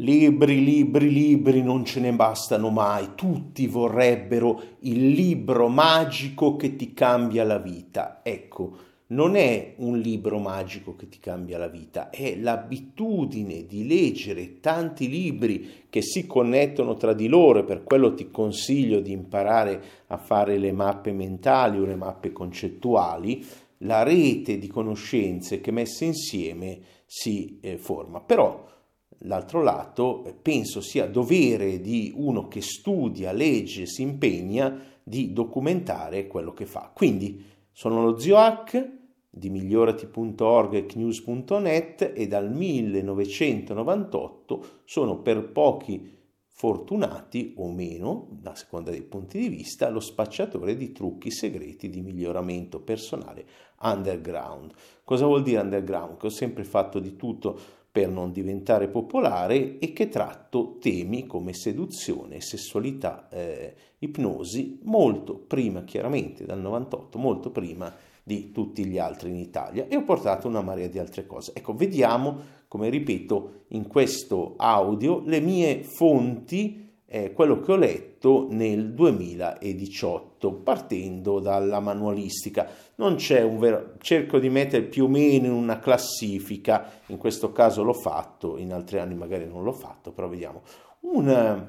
Libri, libri, libri non ce ne bastano mai, tutti vorrebbero il libro magico che ti cambia la vita. Ecco, non è un libro magico che ti cambia la vita, è l'abitudine di leggere tanti libri che si connettono tra di loro per quello ti consiglio di imparare a fare le mappe mentali o le mappe concettuali, la rete di conoscenze che messe insieme si eh, forma. Però L'altro lato, eh, penso sia dovere di uno che studia, legge, si impegna di documentare quello che fa. Quindi sono lo zio Hack di migliorati.org e knews.net e dal 1998 sono per pochi fortunati o meno, a seconda dei punti di vista, lo spacciatore di trucchi segreti di miglioramento personale underground. Cosa vuol dire underground? Che ho sempre fatto di tutto per non diventare popolare e che tratto temi come seduzione, sessualità, eh, ipnosi molto prima, chiaramente dal 98, molto prima di tutti gli altri in Italia e ho portato una marea di altre cose. Ecco, vediamo, come ripeto, in questo audio le mie fonti eh, quello che ho letto nel 2018, partendo dalla manualistica. Non c'è un vero, cerco di mettere più o meno in una classifica, in questo caso l'ho fatto, in altri anni magari non l'ho fatto, però vediamo. Un,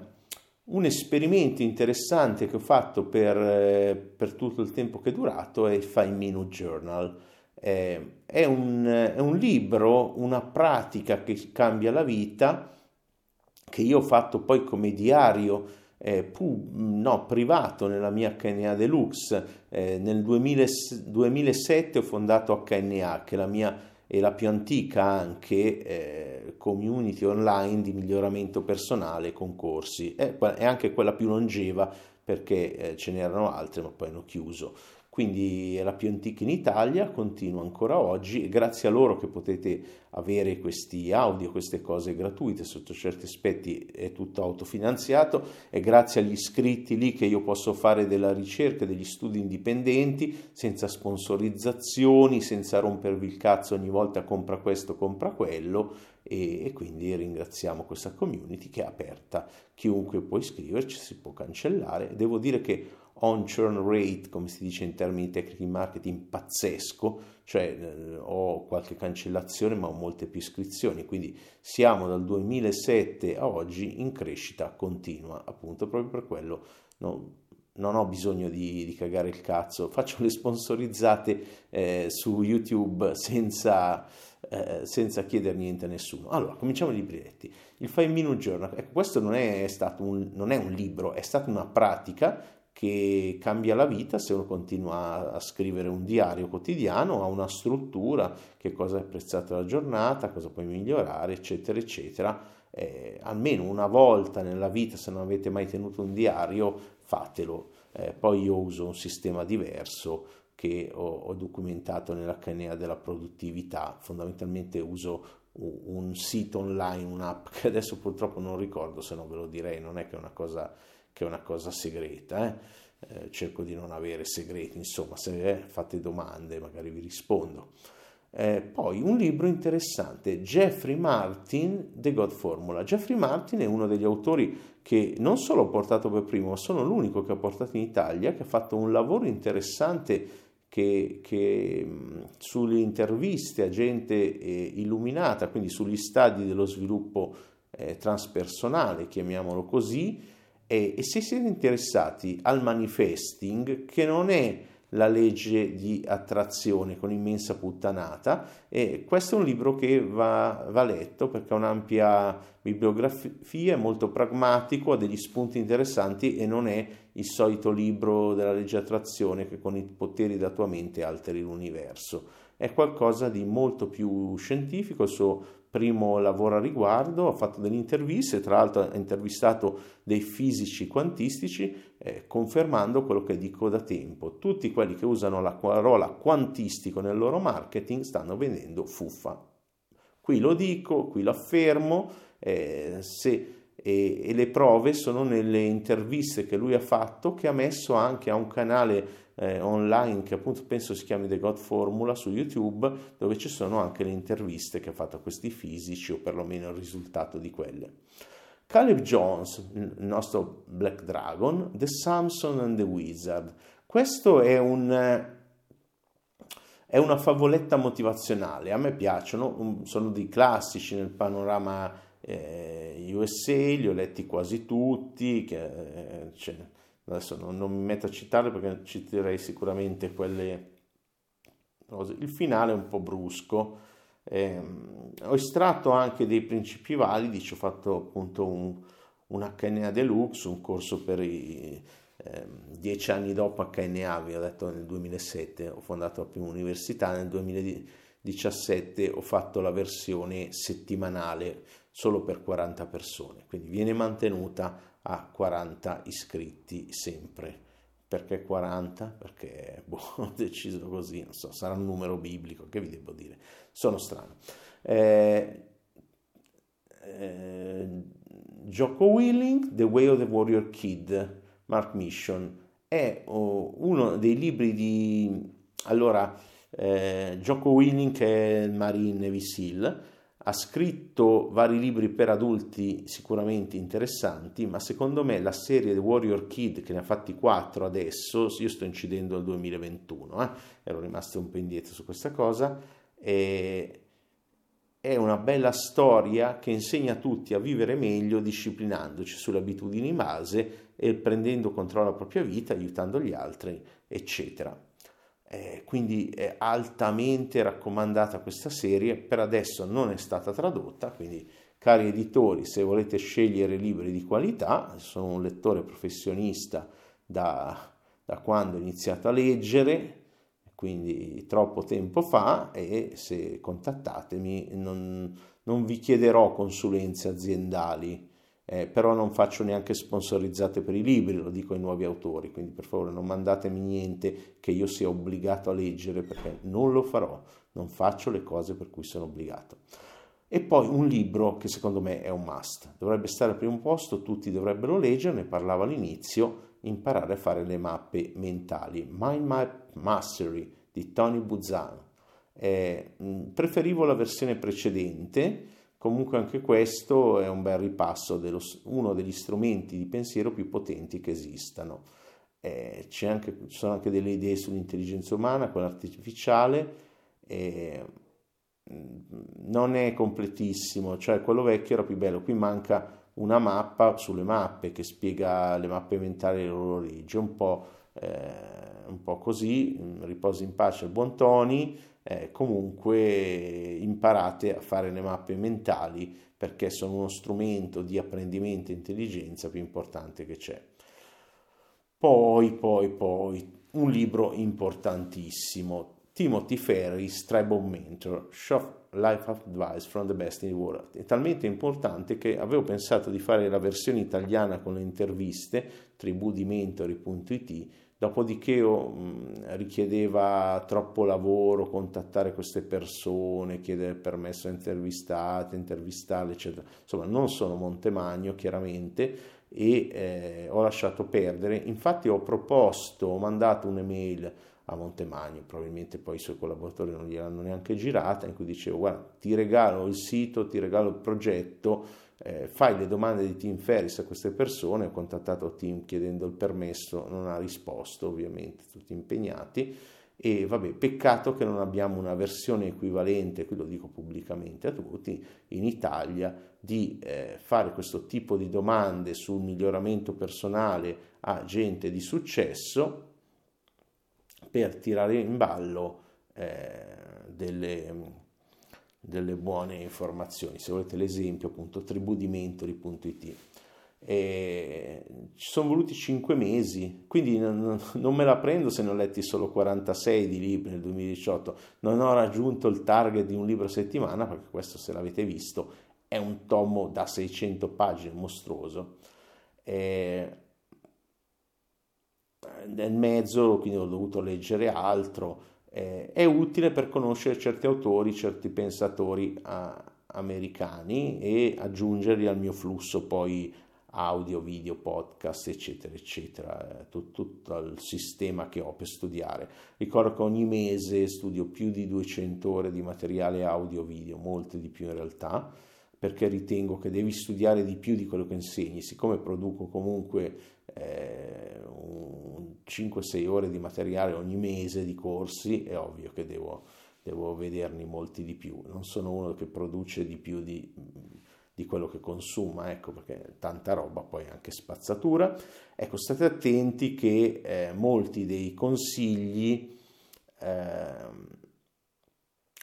un esperimento interessante che ho fatto per, per, tutto il tempo che è durato è il Five Minute Journal. Eh, è, un, è un libro, una pratica che cambia la vita che io ho fatto poi come diario eh, pu, no, privato nella mia HNA Deluxe. Eh, nel 2000, 2007 ho fondato HNA, che è la mia e la più antica anche eh, community online di miglioramento personale, concorsi. È, è anche quella più longeva perché eh, ce n'erano altre ma poi hanno chiuso quindi è la più antica in Italia, continua ancora oggi e grazie a loro che potete avere questi audio, queste cose gratuite, sotto certi aspetti è tutto autofinanziato e grazie agli iscritti lì che io posso fare della ricerca, degli studi indipendenti, senza sponsorizzazioni, senza rompervi il cazzo ogni volta compra questo, compra quello e, e quindi ringraziamo questa community che è aperta, chiunque può iscriverci, si può cancellare. Devo dire che on churn rate, come si dice in termini tecnici di marketing, pazzesco, cioè eh, ho qualche cancellazione ma ho molte più iscrizioni, quindi siamo dal 2007 a oggi in crescita continua, appunto proprio per quello. No, non ho bisogno di, di, cagare il cazzo, faccio le sponsorizzate eh, su YouTube senza, eh, senza chiedere niente a nessuno. Allora, cominciamo i libretti. Il 5 Minute Journal, ecco, questo non è, stato un, non è un libro, è stata una pratica che cambia la vita se uno continua a scrivere un diario quotidiano, ha una struttura, che cosa è apprezzato la giornata, cosa puoi migliorare, eccetera, eccetera. Eh, almeno una volta nella vita, se non avete mai tenuto un diario, fatelo. Eh, poi io uso un sistema diverso che ho, ho documentato nella canea della produttività, fondamentalmente uso un sito online, un'app che adesso purtroppo non ricordo, se no ve lo direi, non è che è una cosa che è una cosa segreta. Eh? Eh, cerco di non avere segreti, insomma, se eh, fate domande magari vi rispondo. Eh, poi un libro interessante, Jeffrey Martin, The God Formula. Jeffrey Martin è uno degli autori che non solo ho portato per primo, ma sono l'unico che ho portato in Italia, che ha fatto un lavoro interessante che, che sulle interviste a gente eh, illuminata, quindi sugli stadi dello sviluppo eh, transpersonale, chiamiamolo così, e, e se siete interessati al manifesting, che non è la legge di attrazione con immensa puttanata e questo è un libro che va, va, letto perché ha un'ampia bibliografia, è molto pragmatico, ha degli spunti interessanti e non è il solito libro della legge di attrazione che con i poteri della tua mente alteri l'universo. È qualcosa di molto più scientifico, il suo primo lavoro a riguardo, ha fatto delle interviste, tra l'altro ha intervistato dei fisici quantistici, eh, confermando quello che dico da tempo. Tutti quelli che usano la parola quantistico nel loro marketing stanno vendendo fuffa. Qui lo dico, qui lo affermo, eh, se, e, e, le prove sono nelle interviste che lui ha fatto, che ha messo anche a un canale eh, online che appunto penso si chiami The God Formula su YouTube dove ci sono anche le interviste che ha fatto a questi fisici o perlomeno il risultato di quelle. Caleb Jones, il nostro Black Dragon, The Samson and the Wizard. Questo è un è una favoletta motivazionale, a me piacciono, sono dei classici nel panorama eh, USA, li ho letti quasi tutti, che, eh, adesso non, non, mi metto a citarli perché citerei sicuramente quelle cose. Il finale è un po' brusco, eh, ho estratto anche dei principi validi, ci ho fatto appunto un, un HNA Deluxe, un corso per i eh, dieci anni dopo HNA, vi ho detto nel 2007, ho fondato la prima università, nel 2017 ho fatto la versione settimanale solo per 40 persone, quindi viene mantenuta a 40 iscritti sempre. Perché 40? Perché boh, ho deciso così, non so, sarà un numero biblico, che vi devo dire, sono strano. Eh, eh, Jocko Willing, The Way of the Warrior Kid, Mark Mission, è oh, uno dei libri di... Allora, eh, Jocko Willing che è il Marine Navy SEAL, ha scritto vari libri per adulti sicuramente interessanti, ma secondo me la serie The Warrior Kid, che ne ha fatti quattro adesso, io sto incidendo al 2021, eh, ero rimasto un po' indietro su questa cosa, e è una bella storia che insegna a tutti a vivere meglio disciplinandoci sulle abitudini base e prendendo controllo della propria vita, aiutando gli altri, eccetera. Eh, quindi è altamente raccomandata questa serie, per adesso non è stata tradotta, quindi cari editori, se volete scegliere libri di qualità, sono un lettore professionista da, da quando ho iniziato a leggere, quindi troppo tempo fa e se contattatemi non, non vi chiederò consulenze aziendali, eh, però non faccio neanche sponsorizzate per i libri, lo dico ai nuovi autori, quindi per favore non mandatemi niente che io sia obbligato a leggere perché non lo farò, non faccio le cose per cui sono obbligato. E poi un libro che secondo me è un must, dovrebbe stare al primo posto, tutti dovrebbero leggere, ne parlavo all'inizio, imparare a fare le mappe mentali. Mind Map Mastery di Tony Buzzano. Eh, preferivo la versione precedente, comunque anche questo è un bel ripasso dello uno degli strumenti di pensiero più potenti che esistano. Eh, anche, ci sono anche delle idee sull'intelligenza umana, quella artificiale. Eh, non è completissimo, cioè quello vecchio era più bello, qui manca una mappa sulle mappe che spiega le mappe mentali dell'orologio, un po', eh, un po' così, mm, riposi in pace il buon Tony, eh, comunque imparate a fare le mappe mentali perché sono uno strumento di apprendimento e intelligenza più importante che c'è. Poi, poi, poi, un libro importantissimo, Timothy Ferris, Tribe of Mentor, Short Life Advice from the Best in the World. È talmente importante che avevo pensato di fare la versione italiana con le interviste, tribudimentori.it, dopodiché oh, richiedeva troppo lavoro contattare queste persone, chiedere permesso a intervistate, intervistarle, eccetera. Insomma, non sono Montemagno, chiaramente, e eh, ho lasciato perdere. Infatti ho proposto, ho mandato un'email a Montemagno, probabilmente poi i suoi collaboratori non gliel'hanno neanche girata, in cui dicevo guarda ti regalo il sito, ti regalo il progetto, eh, fai le domande di Tim Ferris a queste persone, ho contattato Tim chiedendo il permesso, non ha risposto ovviamente, tutti impegnati. E vabbè, peccato che non abbiamo una versione equivalente, qui lo dico pubblicamente a tutti, in Italia di eh, fare questo tipo di domande sul miglioramento personale a gente di successo per tirare in ballo eh, delle, delle, buone informazioni. Se volete l'esempio, appunto, tribudimentori.it. E ci sono voluti 5 mesi, quindi non, non, me la prendo se ne ho letti solo 46 di libri nel 2018. Non ho raggiunto il target di un libro a settimana, perché questo, se l'avete visto, è un tomo da 600 pagine mostruoso. E nel mezzo, quindi ho dovuto leggere altro. Eh, è utile per conoscere certi autori, certi pensatori a, americani e aggiungerli al mio flusso poi audio, video, podcast, eccetera, eccetera, tutto, tutto il sistema che ho per studiare. Ricordo che ogni mese studio più di 200 ore di materiale audio, video, molte di più in realtà, perché ritengo che devi studiare di più di quello che insegni, siccome produco comunque eh, 5-6 ore di materiale ogni mese di corsi, è ovvio che devo, devo vederne molti di più, non sono uno che produce di più di di quello che consuma, ecco perché tanta roba poi anche spazzatura. Ecco, state attenti che eh, molti dei consigli eh,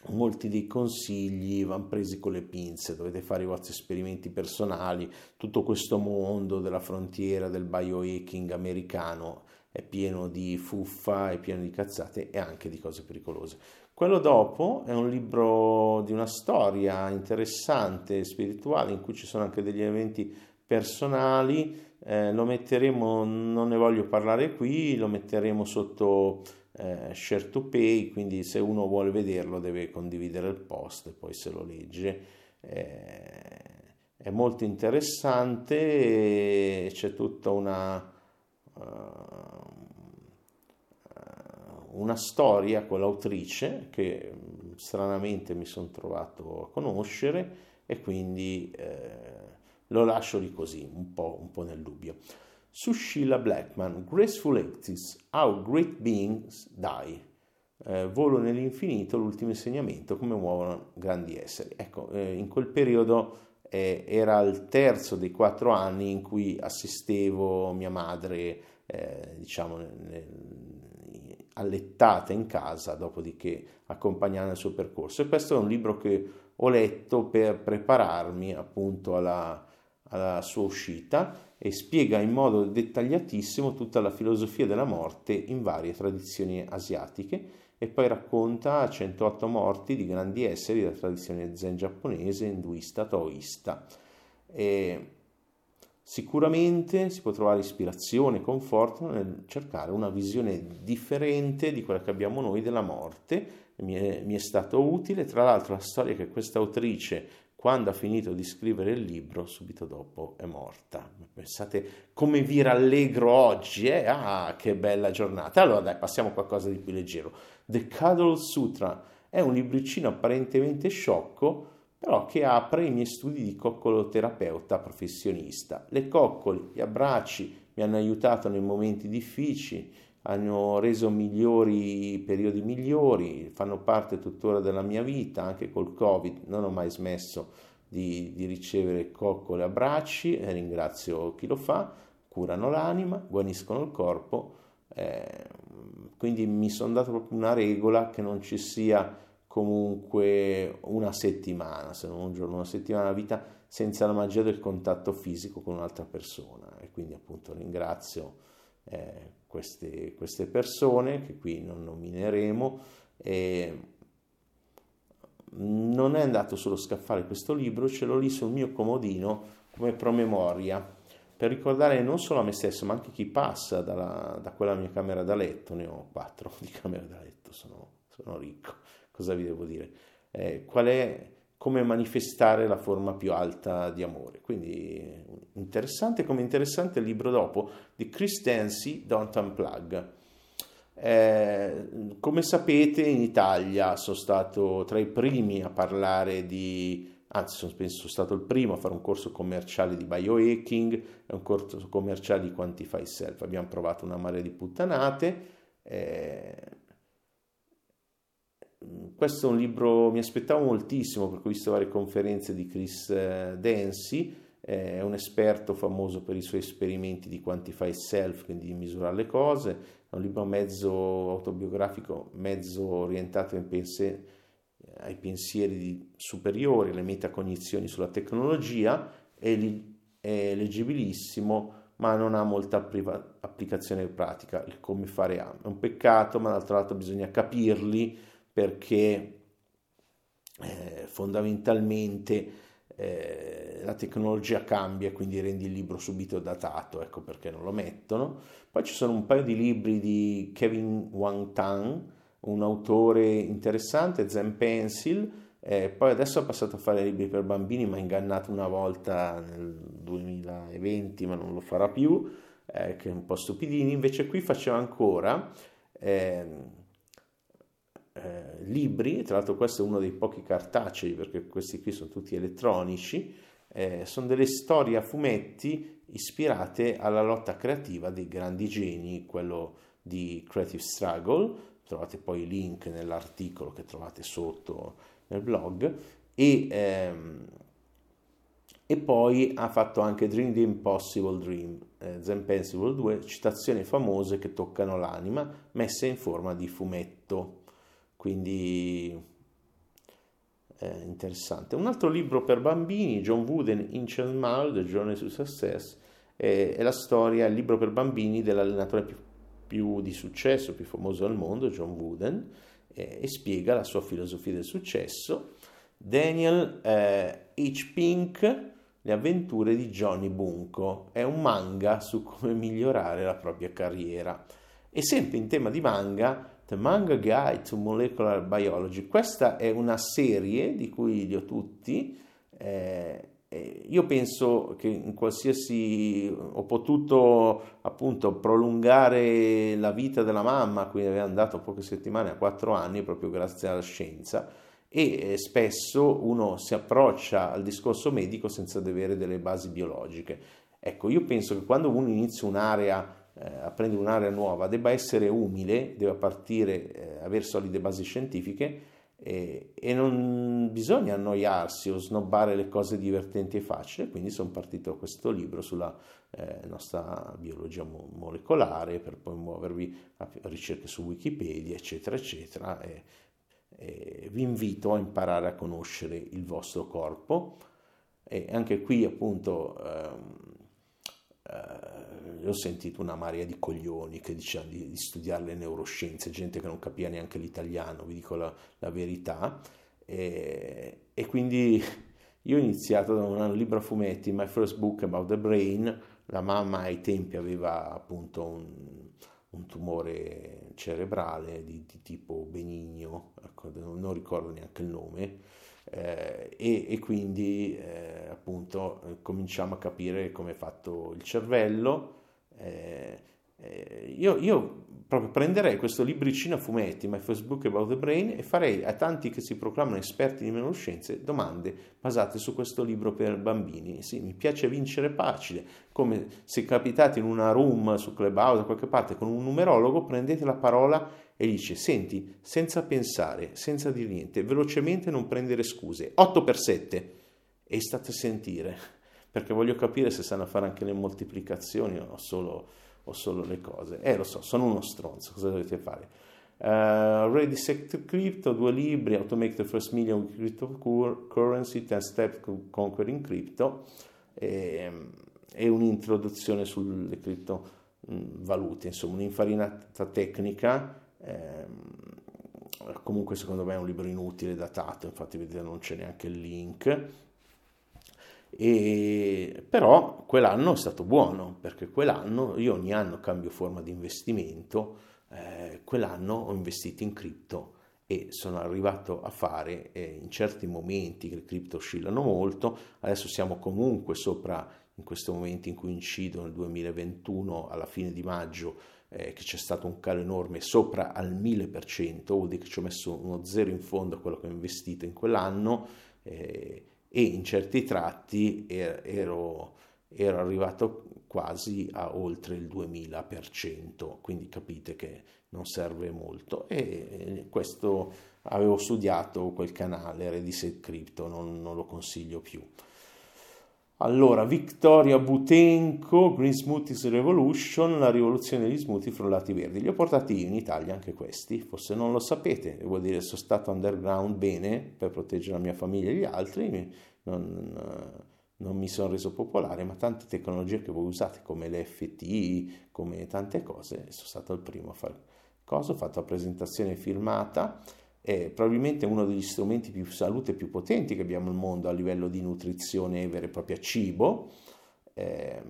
molti dei consigli vanno presi con le pinze, dovete fare i vostri esperimenti personali, tutto questo mondo della frontiera del biohacking americano è pieno di fuffa, è pieno di cazzate e anche di cose pericolose. Quello dopo è un libro di una storia interessante, spirituale, in cui ci sono anche degli eventi personali. Eh, lo metteremo, non ne voglio parlare qui, lo metteremo sotto eh, share to pay, quindi se uno vuole vederlo deve condividere il post e poi se lo legge. Eh, è molto interessante, c'è tutta una... Uh, una storia con l'autrice che mm, stranamente mi sono trovato a conoscere e quindi eh, lo lascio lì così, un po', un po' nel dubbio. Su Sheila Blackman, Graceful Actis, How Great Beings Die. Eh, volo nell'infinito, l'ultimo insegnamento, come muovono grandi esseri. Ecco, eh, in quel periodo eh, era il terzo dei quattro anni in cui assistevo mia madre, eh, diciamo, allettata in casa, dopodiché accompagnare il suo percorso. E questo è un libro che ho letto per prepararmi appunto alla, alla sua uscita e spiega in modo dettagliatissimo tutta la filosofia della morte in varie tradizioni asiatiche e poi racconta 108 morti di grandi esseri della tradizione zen giapponese, induista, taoista. E Sicuramente si può trovare ispirazione e conforto nel cercare una visione differente di quella che abbiamo noi della morte. Mi è, mi è stato utile, tra l'altro la storia che questa autrice, quando ha finito di scrivere il libro, subito dopo è morta. Pensate come vi rallegro oggi, eh? Ah, che bella giornata. Allora dai, passiamo a qualcosa di più leggero. The Cuddle Sutra è un libricino apparentemente sciocco, però che apre i miei studi di coccoloterapeuta professionista. Le coccole, gli abbracci mi hanno aiutato nei momenti difficili, hanno reso migliori periodi migliori, fanno parte tuttora della mia vita, anche col Covid non ho mai smesso di, di ricevere coccole e abbracci e ringrazio chi lo fa, curano l'anima, guaniscono il corpo, eh, quindi mi sono dato proprio una regola che non ci sia comunque una settimana, se non un giorno, una settimana di vita senza la magia del contatto fisico con un'altra persona. E quindi appunto ringrazio eh, queste, queste, persone che qui non nomineremo e non è andato solo scaffare questo libro, ce l'ho lì sul mio comodino come promemoria per ricordare non solo a me stesso ma anche chi passa dalla, da quella mia camera da letto, ne ho quattro di camere da letto, sono, sono ricco cosa vi devo dire? Eh, qual è come manifestare la forma più alta di amore. Quindi interessante come interessante il libro dopo di Chris Dancy, Don't Unplug. Eh, come sapete in Italia sono stato tra i primi a parlare di, anzi sono, penso, sono stato il primo a fare un corso commerciale di biohacking e un corso commerciale di Quantify Self. Abbiamo provato una marea di puttanate. Eh, questo è un libro, mi aspettavo moltissimo perché ho visto varie conferenze di Chris eh, Dancy, è un esperto famoso per i suoi esperimenti di quantify self, quindi di misurare le cose, è un libro mezzo autobiografico, mezzo orientato pense- ai pensieri superiori, alle metacognizioni sulla tecnologia, è, li- è leggibilissimo ma non ha molta priva- applicazione pratica, il come fare ha. È un peccato, ma d'altro lato bisogna capirli perché eh, fondamentalmente eh, la tecnologia cambia, quindi rendi il libro subito datato, ecco perché non lo mettono. Poi ci sono un paio di libri di Kevin Wang Tang, un autore interessante, Zen Pencil, eh, poi adesso è passato a fare libri per bambini, mi ha ingannato una volta nel 2020, ma non lo farà più, eh, che è un po' stupidini. Invece qui faceva ancora eh, eh, libri, tra l'altro questo è uno dei pochi cartacei, perché questi qui sono tutti elettronici, eh, sono delle storie a fumetti ispirate alla lotta creativa dei grandi geni, quello di Creative Struggle, trovate poi i link nell'articolo che trovate sotto nel blog. E, ehm, e poi ha fatto anche Dream the Impossible Dream, eh, Zen Pencil 2, citazioni famose che toccano l'anima messe in forma di fumetto, quindi eh, interessante. Un altro libro per bambini, John Wooden, Ancient Mal, The Journey to Success, eh, è la storia, il libro per bambini dell'allenatore più, più di successo, più famoso al mondo, John Wooden, eh, e spiega la sua filosofia del successo. Daniel eh, H. Pink, Le avventure di Johnny Bunko, è un manga su come migliorare la propria carriera. E sempre in tema di manga, The Manga Guide to Molecular Biology. Questa è una serie di cui li ho tutti. Eh, io penso che in qualsiasi ho potuto appunto prolungare la vita della mamma, quindi aveva andato poche settimane a quattro anni proprio grazie alla scienza e eh, spesso uno si approccia al discorso medico senza avere delle basi biologiche. Ecco, io penso che quando uno inizia un'area a prendere un'area nuova debba essere umile, debba partire, eh, avere solide basi scientifiche e, e, non bisogna annoiarsi o snobbare le cose divertenti e facili, quindi sono partito da questo libro sulla eh, nostra biologia mo- molecolare per poi muovervi a ricerche su Wikipedia, eccetera, eccetera. E, e vi invito a imparare a conoscere il vostro corpo e anche qui appunto ehm, eh, ho sentito una marea di coglioni che dicevano di, di, studiare le neuroscienze, gente che non capiva neanche l'italiano, vi dico la, la verità. E, e, quindi io ho iniziato da un libro a fumetti, My First Book About the Brain, la mamma ai tempi aveva appunto un, un tumore cerebrale di, di tipo benigno, ecco, non ricordo neanche il nome, eh, e, e, quindi eh, appunto cominciamo a capire come è fatto il cervello. Eh, eh, io, io, proprio prenderei questo libricino a fumetti, My First Book About the Brain, e farei a tanti che si proclamano esperti di neuroscienze domande basate su questo libro per bambini. Sì, mi piace vincere facile, come se capitate in una room su Clubhouse da qualche parte con un numerologo, prendete la parola e dice senti, senza pensare, senza dire niente, velocemente non prendere scuse, 8 per 7 e state a sentire, perché voglio capire se sanno fare anche le moltiplicazioni o solo, o solo le cose. Eh, lo so, sono uno stronzo, cosa dovete fare? Uh, Ready Set Crypto, due libri, How to Make the First Million with Cryptocurrency, 10 Steps to Conquering Crypto, e, e un'introduzione sulle criptovalute, insomma un'infarinata tecnica eh, comunque secondo me è un libro inutile, datato, infatti vedete non c'è neanche il link. E, però quell'anno è stato buono perché quell'anno io ogni anno cambio forma di investimento, eh, quell'anno ho investito in cripto e sono arrivato a fare eh, in certi momenti che le cripto oscillano molto, adesso siamo comunque sopra in questo momento in cui incido nel 2021 alla fine di maggio eh, che c'è stato un calo enorme sopra al 1000%, vuol dire che ci ho messo uno zero in fondo a quello che ho investito in quell'anno eh, e in certi tratti ero, ero arrivato quasi a oltre il 2000%, quindi capite che non serve molto e questo avevo studiato quel canale Redis Crypto, non, non lo consiglio più. Allora, Victoria Butenko, Green Smoothies Revolution, la rivoluzione degli smoothie frullati verdi. Li ho portati in Italia anche questi, forse non lo sapete, vuol dire sono stato underground bene per proteggere la mia famiglia e gli altri, non, non mi sono reso popolare, ma tante tecnologie che voi usate come l'FT, come tante cose, sono stato il primo a fare cosa, ho fatto la presentazione filmata è probabilmente uno degli strumenti più salute più potenti che abbiamo al mondo a livello di nutrizione vero e proprio cibo. Eh,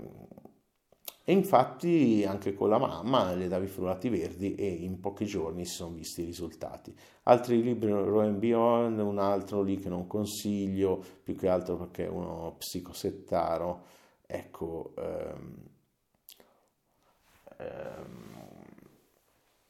e infatti anche con la mamma le davi frullati verdi e in pochi giorni si sono visti i risultati. Altri libri, Row Beyond, un altro lì che non consiglio, più che altro perché è uno psicosettaro, ecco, ehm, ehm,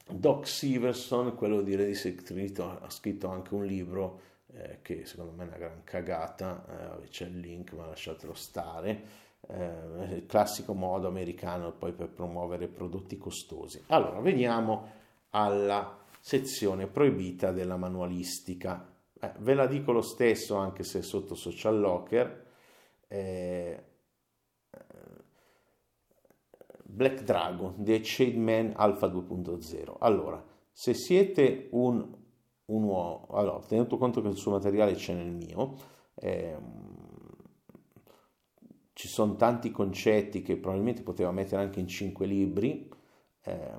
Doc Severson, quello di Ready Secret, ha scritto anche un libro eh, che secondo me è una gran cagata, eh, c'è il link ma lasciatelo stare, eh, il classico modo americano poi per promuovere prodotti costosi. Allora, veniamo alla sezione proibita della manualistica. Eh, ve la dico lo stesso anche se sotto social locker. Eh, Black Dragon The Shade Man Alpha 2.0. Allora, se siete un, un uomo, allora, tenuto conto che il suo materiale c'è nel mio, eh, ci sono tanti concetti che probabilmente poteva mettere anche in cinque libri, eh,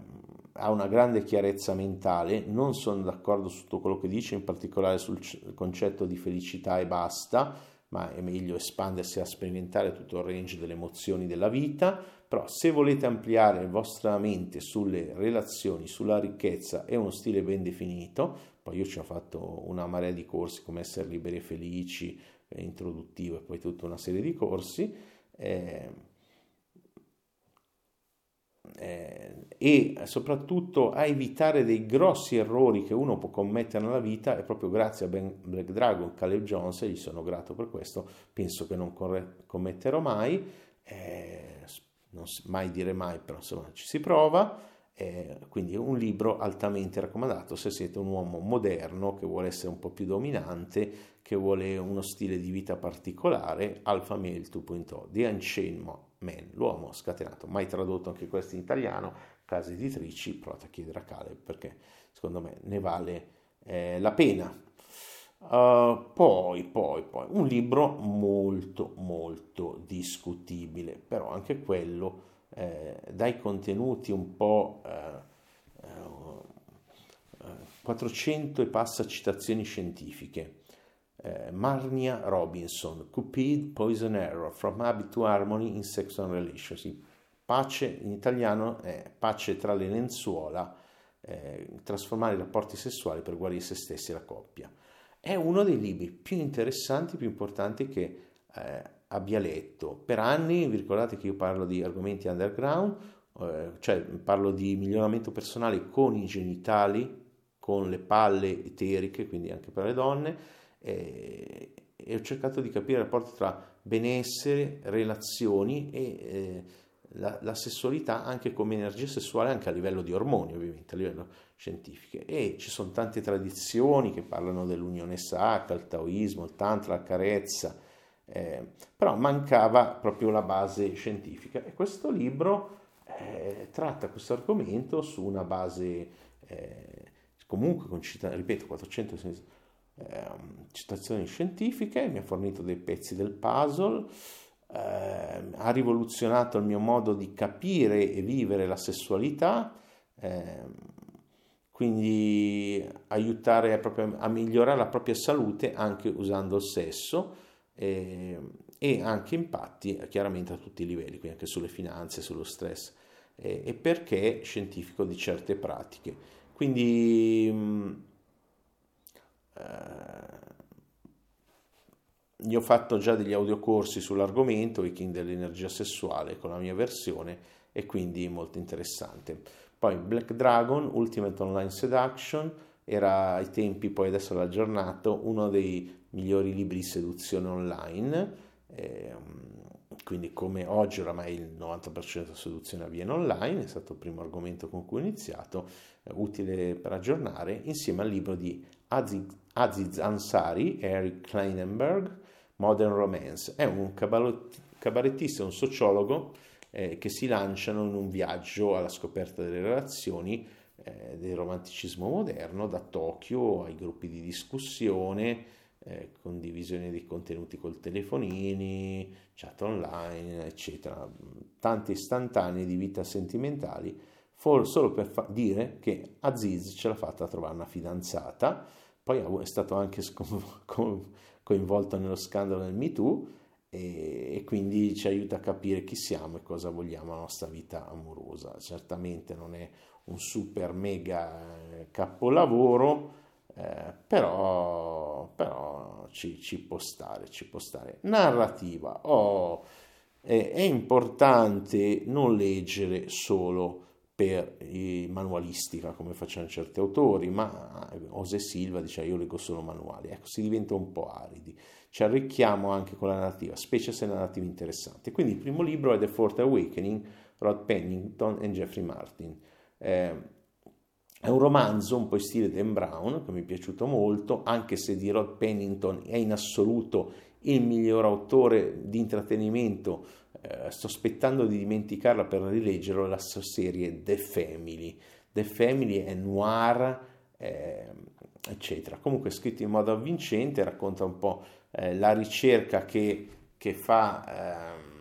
ha una grande chiarezza mentale, non sono d'accordo su tutto quello che dice, in particolare sul concetto di felicità e basta, ma è meglio espandersi a sperimentare tutto il range delle emozioni della vita, però se volete ampliare la vostra mente sulle relazioni, sulla ricchezza e uno stile ben definito, poi io ci ho fatto una marea di corsi come essere liberi e felici, introduttivo e poi tutta una serie di corsi eh, eh, e soprattutto a evitare dei grossi errori che uno può commettere nella vita e proprio grazie a ben Black Dragon, Caleb Jones, e gli sono grato per questo, penso che non corre- commetterò mai, eh, non mai dire mai, però insomma ci si prova. Eh, quindi un libro altamente raccomandato se siete un uomo moderno che vuole essere un po' più dominante, che vuole uno stile di vita particolare, Alpha Male 2.0, The Unchained Man, l'uomo scatenato, mai tradotto anche questo in italiano, case editrici, provate a chiedere a Caleb perché secondo me ne vale eh, la pena. Uh, poi, poi, poi, un libro molto, molto discutibile, però anche quello eh, dai contenuti un po' eh, 400 eh, e passa citazioni scientifiche. Eh, Marnia Robinson, Cupid Poison Error, From Habit to Harmony in Sexual Relationship. Pace in italiano è pace tra le lenzuola, eh, trasformare i rapporti sessuali per guarire se stessi e la coppia. È uno dei libri più interessanti, più importanti che eh, abbia letto. Per anni, vi ricordate che io parlo di argomenti underground, eh, cioè parlo di miglioramento personale con i genitali, con le palle eteriche, quindi anche per le donne, eh, e ho cercato di capire il rapporto tra benessere, relazioni e eh, la, la, sessualità anche come energia sessuale, anche a livello di ormoni, ovviamente, a livello scientifico. E ci sono tante tradizioni che parlano dell'unione sacra, il taoismo, il tantra, la carezza, eh, però mancava proprio la base scientifica e questo libro eh, tratta questo argomento su una base eh, comunque con cita- ripeto 400 ehm, citazioni scientifiche mi ha fornito dei pezzi del puzzle ehm, ha rivoluzionato il mio modo di capire e vivere la sessualità ehm, quindi aiutare a, a migliorare la propria salute anche usando il sesso eh, e anche impatti chiaramente a tutti i livelli, quindi anche sulle finanze, sullo stress eh, e perché scientifico di certe pratiche. Quindi mm, eh, ho fatto già degli audiocorsi sull'argomento, i King dell'energia sessuale con la mia versione e quindi molto interessante. Poi Black Dragon, Ultimate Online Seduction, era ai tempi, poi adesso l'ha aggiornato, uno dei migliori libri di seduzione online, eh, quindi come oggi oramai il 90% della seduzione avviene online, è stato il primo argomento con cui ho iniziato, eh, utile per aggiornare, insieme al libro di Aziz, Aziz Ansari Eric Kleinenberg, Modern Romance. È un cabarettista, un sociologo eh, che si lanciano in un viaggio alla scoperta delle relazioni eh, del romanticismo moderno, da Tokyo ai gruppi di discussione, eh, condivisione dei contenuti col telefonini, chat online, eccetera, tanti istantanei di vita sentimentali, for- solo per fa- dire che Aziz ce l'ha fatta a trovare una fidanzata, poi è stato anche coinvolto nello scandalo del MeToo e, quindi ci aiuta a capire chi siamo e cosa vogliamo nella nostra vita amorosa. Certamente non è un super mega eh, capolavoro, eh, però, però ci, ci, può stare, ci può stare. Narrativa, oh, è, è importante non leggere solo per manualistica come facciano certi autori, ma Ose Silva dice io leggo solo manuali, ecco si diventa un po' aridi, ci arricchiamo anche con la narrativa, specie se è narrativa interessante. Quindi il primo libro è The Fourth Awakening, Rod Pennington e Jeffrey Martin. Eh, è un romanzo un po' in stile Dan Brown, che mi è piaciuto molto, anche se di Rod Pennington è in assoluto il miglior autore di intrattenimento eh, sto aspettando di dimenticarla per rileggerlo, la sua serie The Family. The Family è noir, eh, eccetera. Comunque è scritto in modo avvincente, racconta un po' eh, la ricerca che, che fa... Ehm,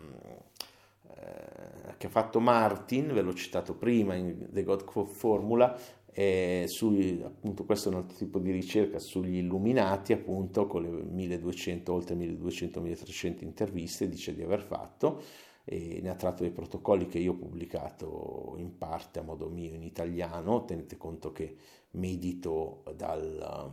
eh, che ha fatto Martin, ve l'ho citato prima in The God Formula, eh, sui, appunto questo è un altro tipo di ricerca sugli illuminati appunto con le 1200 oltre 1200-1300 interviste dice di aver fatto e ne ha tratto dei protocolli che io ho pubblicato in parte a modo mio in italiano. Tenete conto che medito dal,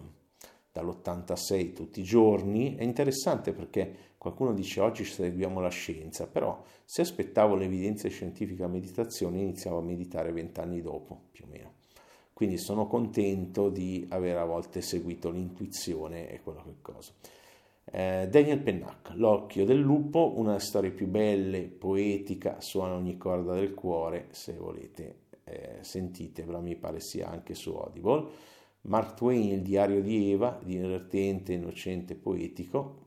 dall'86 tutti i giorni. È interessante perché qualcuno dice oggi seguiamo la scienza però se aspettavo l'evidenza scientifica a meditazione iniziavo a meditare vent'anni dopo più o meno quindi sono contento di aver a volte seguito l'intuizione e quello che cosa. Eh, Daniel Pennac, L'occhio del lupo, una delle storie più belle, poetica, suona ogni corda del cuore, se volete eh, sentitevela, mi pare sia anche su Audible. Mark Twain, il diario di Eva, divertente, innocente, poetico,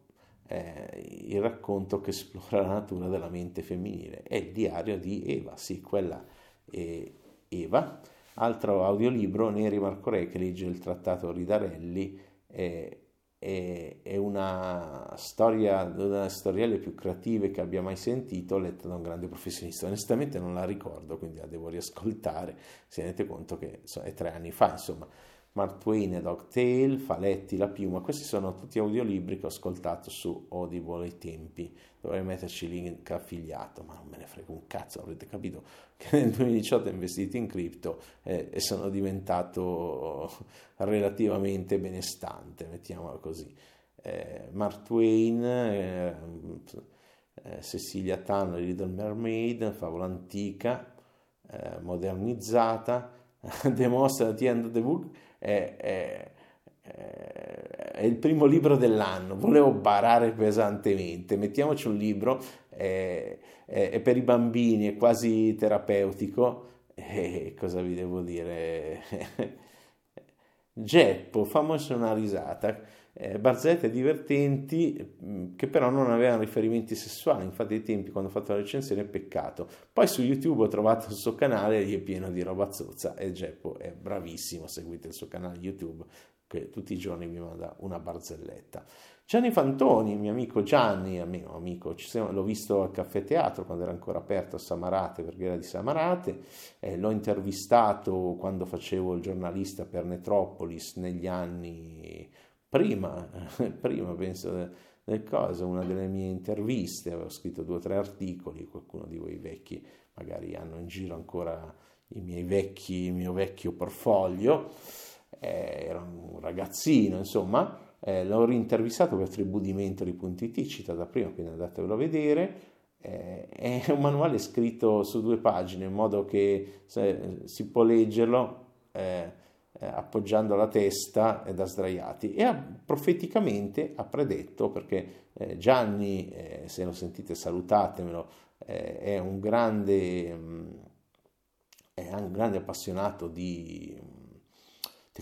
eh, il racconto che esplora la natura della mente femminile. È il diario di Eva, sì, quella è Eva Altro audiolibro, Neri Marco Re, che legge il trattato Ridarelli, è, è, è una storia, una delle storielle più creative che abbia mai sentito, letta da un grande professionista. Onestamente non la ricordo, quindi la devo riascoltare, se rendete conto che è tre anni fa, insomma. Mark Twain e Dogtail, Faletti, La Piuma, questi sono tutti audiolibri che ho ascoltato su Audible ai tempi, dovrei metterci link affiliato, ma non me ne frega un cazzo, avrete capito che nel 2018 ho investito in cripto eh, e sono diventato relativamente benestante, mettiamola così. Eh, Mark Twain, eh, eh Cecilia Tanner, Little Mermaid, favola antica, eh, modernizzata, The Most at the End of the Book, è, è, è, il primo libro dell'anno, volevo barare pesantemente, mettiamoci un libro, è, è per i bambini, è quasi terapeutico, e cosa vi devo dire? Geppo, fammosi una risata eh, barzellette divertenti mm, che però non avevano riferimenti sessuali, infatti ai tempi quando ho fatto la recensione è peccato. Poi su YouTube ho trovato il suo canale e è pieno di roba zozza e Geppo è bravissimo, seguite il suo canale YouTube che tutti i giorni mi manda una barzelletta. Gianni Fantoni, mio amico Gianni, mio amico, siamo, l'ho visto al caffè teatro quando era ancora aperto a Samarate, perché era di Samarate, eh, l'ho intervistato quando facevo il giornalista per Netropolis negli anni prima, prima penso del cosa, una delle mie interviste, avevo scritto due o tre articoli, qualcuno di voi vecchi magari hanno in giro ancora i miei vecchi, il mio vecchio portfolio, eh, era un ragazzino, insomma, eh, l'ho rintervistato per tribudimento.it, citata prima, quindi andatevelo a vedere, eh, è un manuale scritto su due pagine in modo che se, si può leggerlo eh, eh, appoggiando la testa da sdraiati. E ha, profeticamente ha predetto perché eh, Gianni eh, se lo sentite salutatemelo eh, è un grande mh, mm, è un grande appassionato di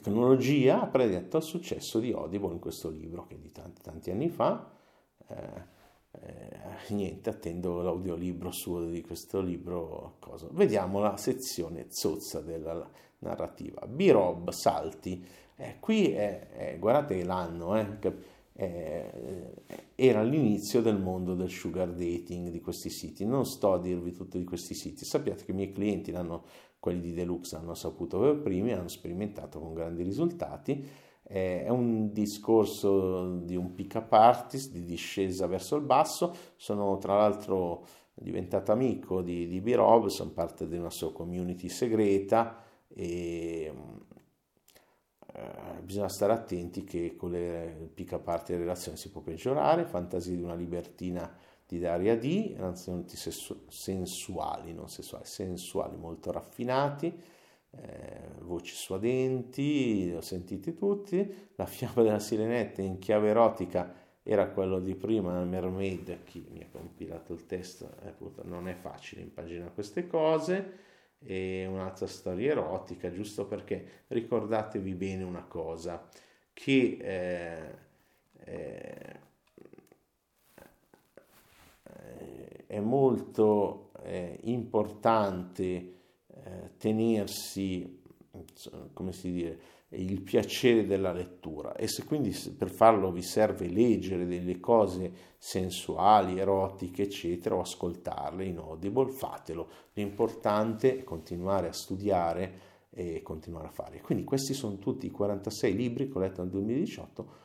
tecnologia ha predetto il successo di Audible in questo libro che è di tanti tanti anni fa eh, eh, niente, attendo l'audiolibro suo di questo libro. Cosa. Vediamo la sezione zozza della narrativa. B-Rob Salti. Eh, qui è, guardate l'anno, eh, eh, era l'inizio del mondo del sugar dating di questi siti. Non sto a dirvi tutti di questi siti, sappiate che i miei clienti, l'hanno, quelli di Deluxe, hanno saputo per primi, hanno sperimentato con grandi risultati è un discorso di un pick-up artist, di discesa verso il basso. Sono tra l'altro diventato amico di, di B-Rob, sono parte di una sua community segreta e eh, bisogna stare attenti che con le pick-up art e relazioni si può peggiorare. Fantasie di una libertina di Daria D, innanzitutto sensuali, non sessuali, sensuali molto raffinati eh, voci suadenti, li ho sentiti tutti, la fiamma della sirenetta in chiave erotica era quello di prima, Mermaid, chi mi ha compilato il testo, eh, non è facile impaginare queste cose, e un'altra storia erotica, giusto perché ricordatevi bene una cosa, che eh, eh, è molto eh, importante eh, tenersi, come si dice, il piacere della lettura e se quindi per farlo vi serve leggere delle cose sensuali, erotiche, eccetera, o ascoltarle in audible, fatelo. L'importante è continuare a studiare e continuare a fare. Quindi questi sono tutti i 46 libri che ho letto nel 2018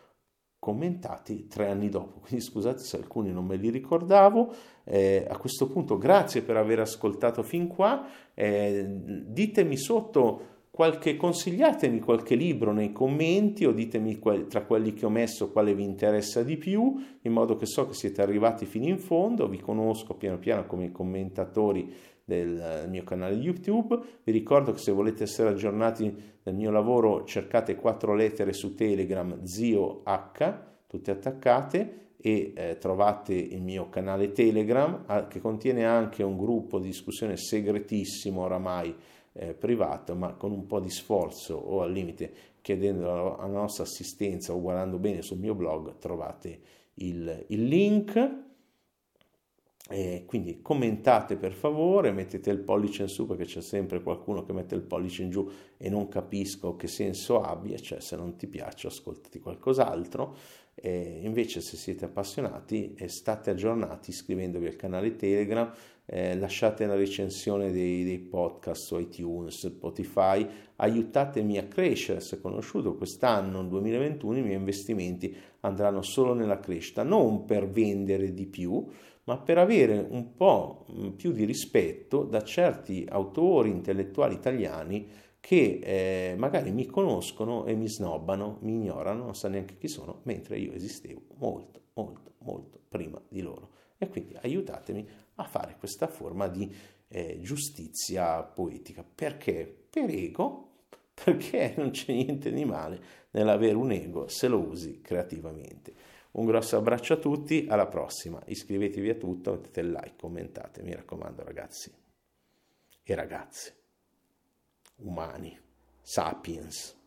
commentati tre anni dopo. Quindi scusate se alcuni non me li ricordavo. Eh, a questo punto grazie per aver ascoltato fin qua. Eh, ditemi sotto qualche, consigliatemi qualche libro nei commenti o ditemi quali, tra quelli che ho messo quale vi interessa di più, in modo che so che siete arrivati fino in fondo, vi conosco piano piano come commentatori del mio canale YouTube. Vi ricordo che se volete essere aggiornati nel mio lavoro cercate quattro lettere su Telegram Zio H, tutte attaccate e eh, trovate il mio canale Telegram ah, che contiene anche un gruppo di discussione segretissimo oramai eh, privato ma con un po' di sforzo o al limite chiedendo la nostra assistenza o guardando bene sul mio blog trovate il, il link eh, quindi commentate per favore, mettete il pollice in su perché c'è sempre qualcuno che mette il pollice in giù e non capisco che senso abbia, cioè se non ti piace ascoltati qualcos'altro. Eh, invece se siete appassionati state aggiornati iscrivendovi al canale Telegram, eh, lasciate la recensione dei, dei, podcast su iTunes, Spotify, aiutatemi a crescere, se conosciuto quest'anno, nel 2021, i miei investimenti andranno solo nella crescita, non per vendere di più, ma per avere un po' più di rispetto da certi autori intellettuali italiani che eh, magari mi conoscono e mi snobbano, mi ignorano, non sa neanche chi sono, mentre io esistevo molto, molto, molto prima di loro. E quindi aiutatemi a fare questa forma di eh, giustizia poetica. Perché? Per ego, perché non c'è niente di male nell'avere un ego se lo usi creativamente. Un grosso abbraccio a tutti, alla prossima. Iscrivetevi a tutto, mettete il like, commentate, mi raccomando ragazzi e ragazze, umani, sapiens.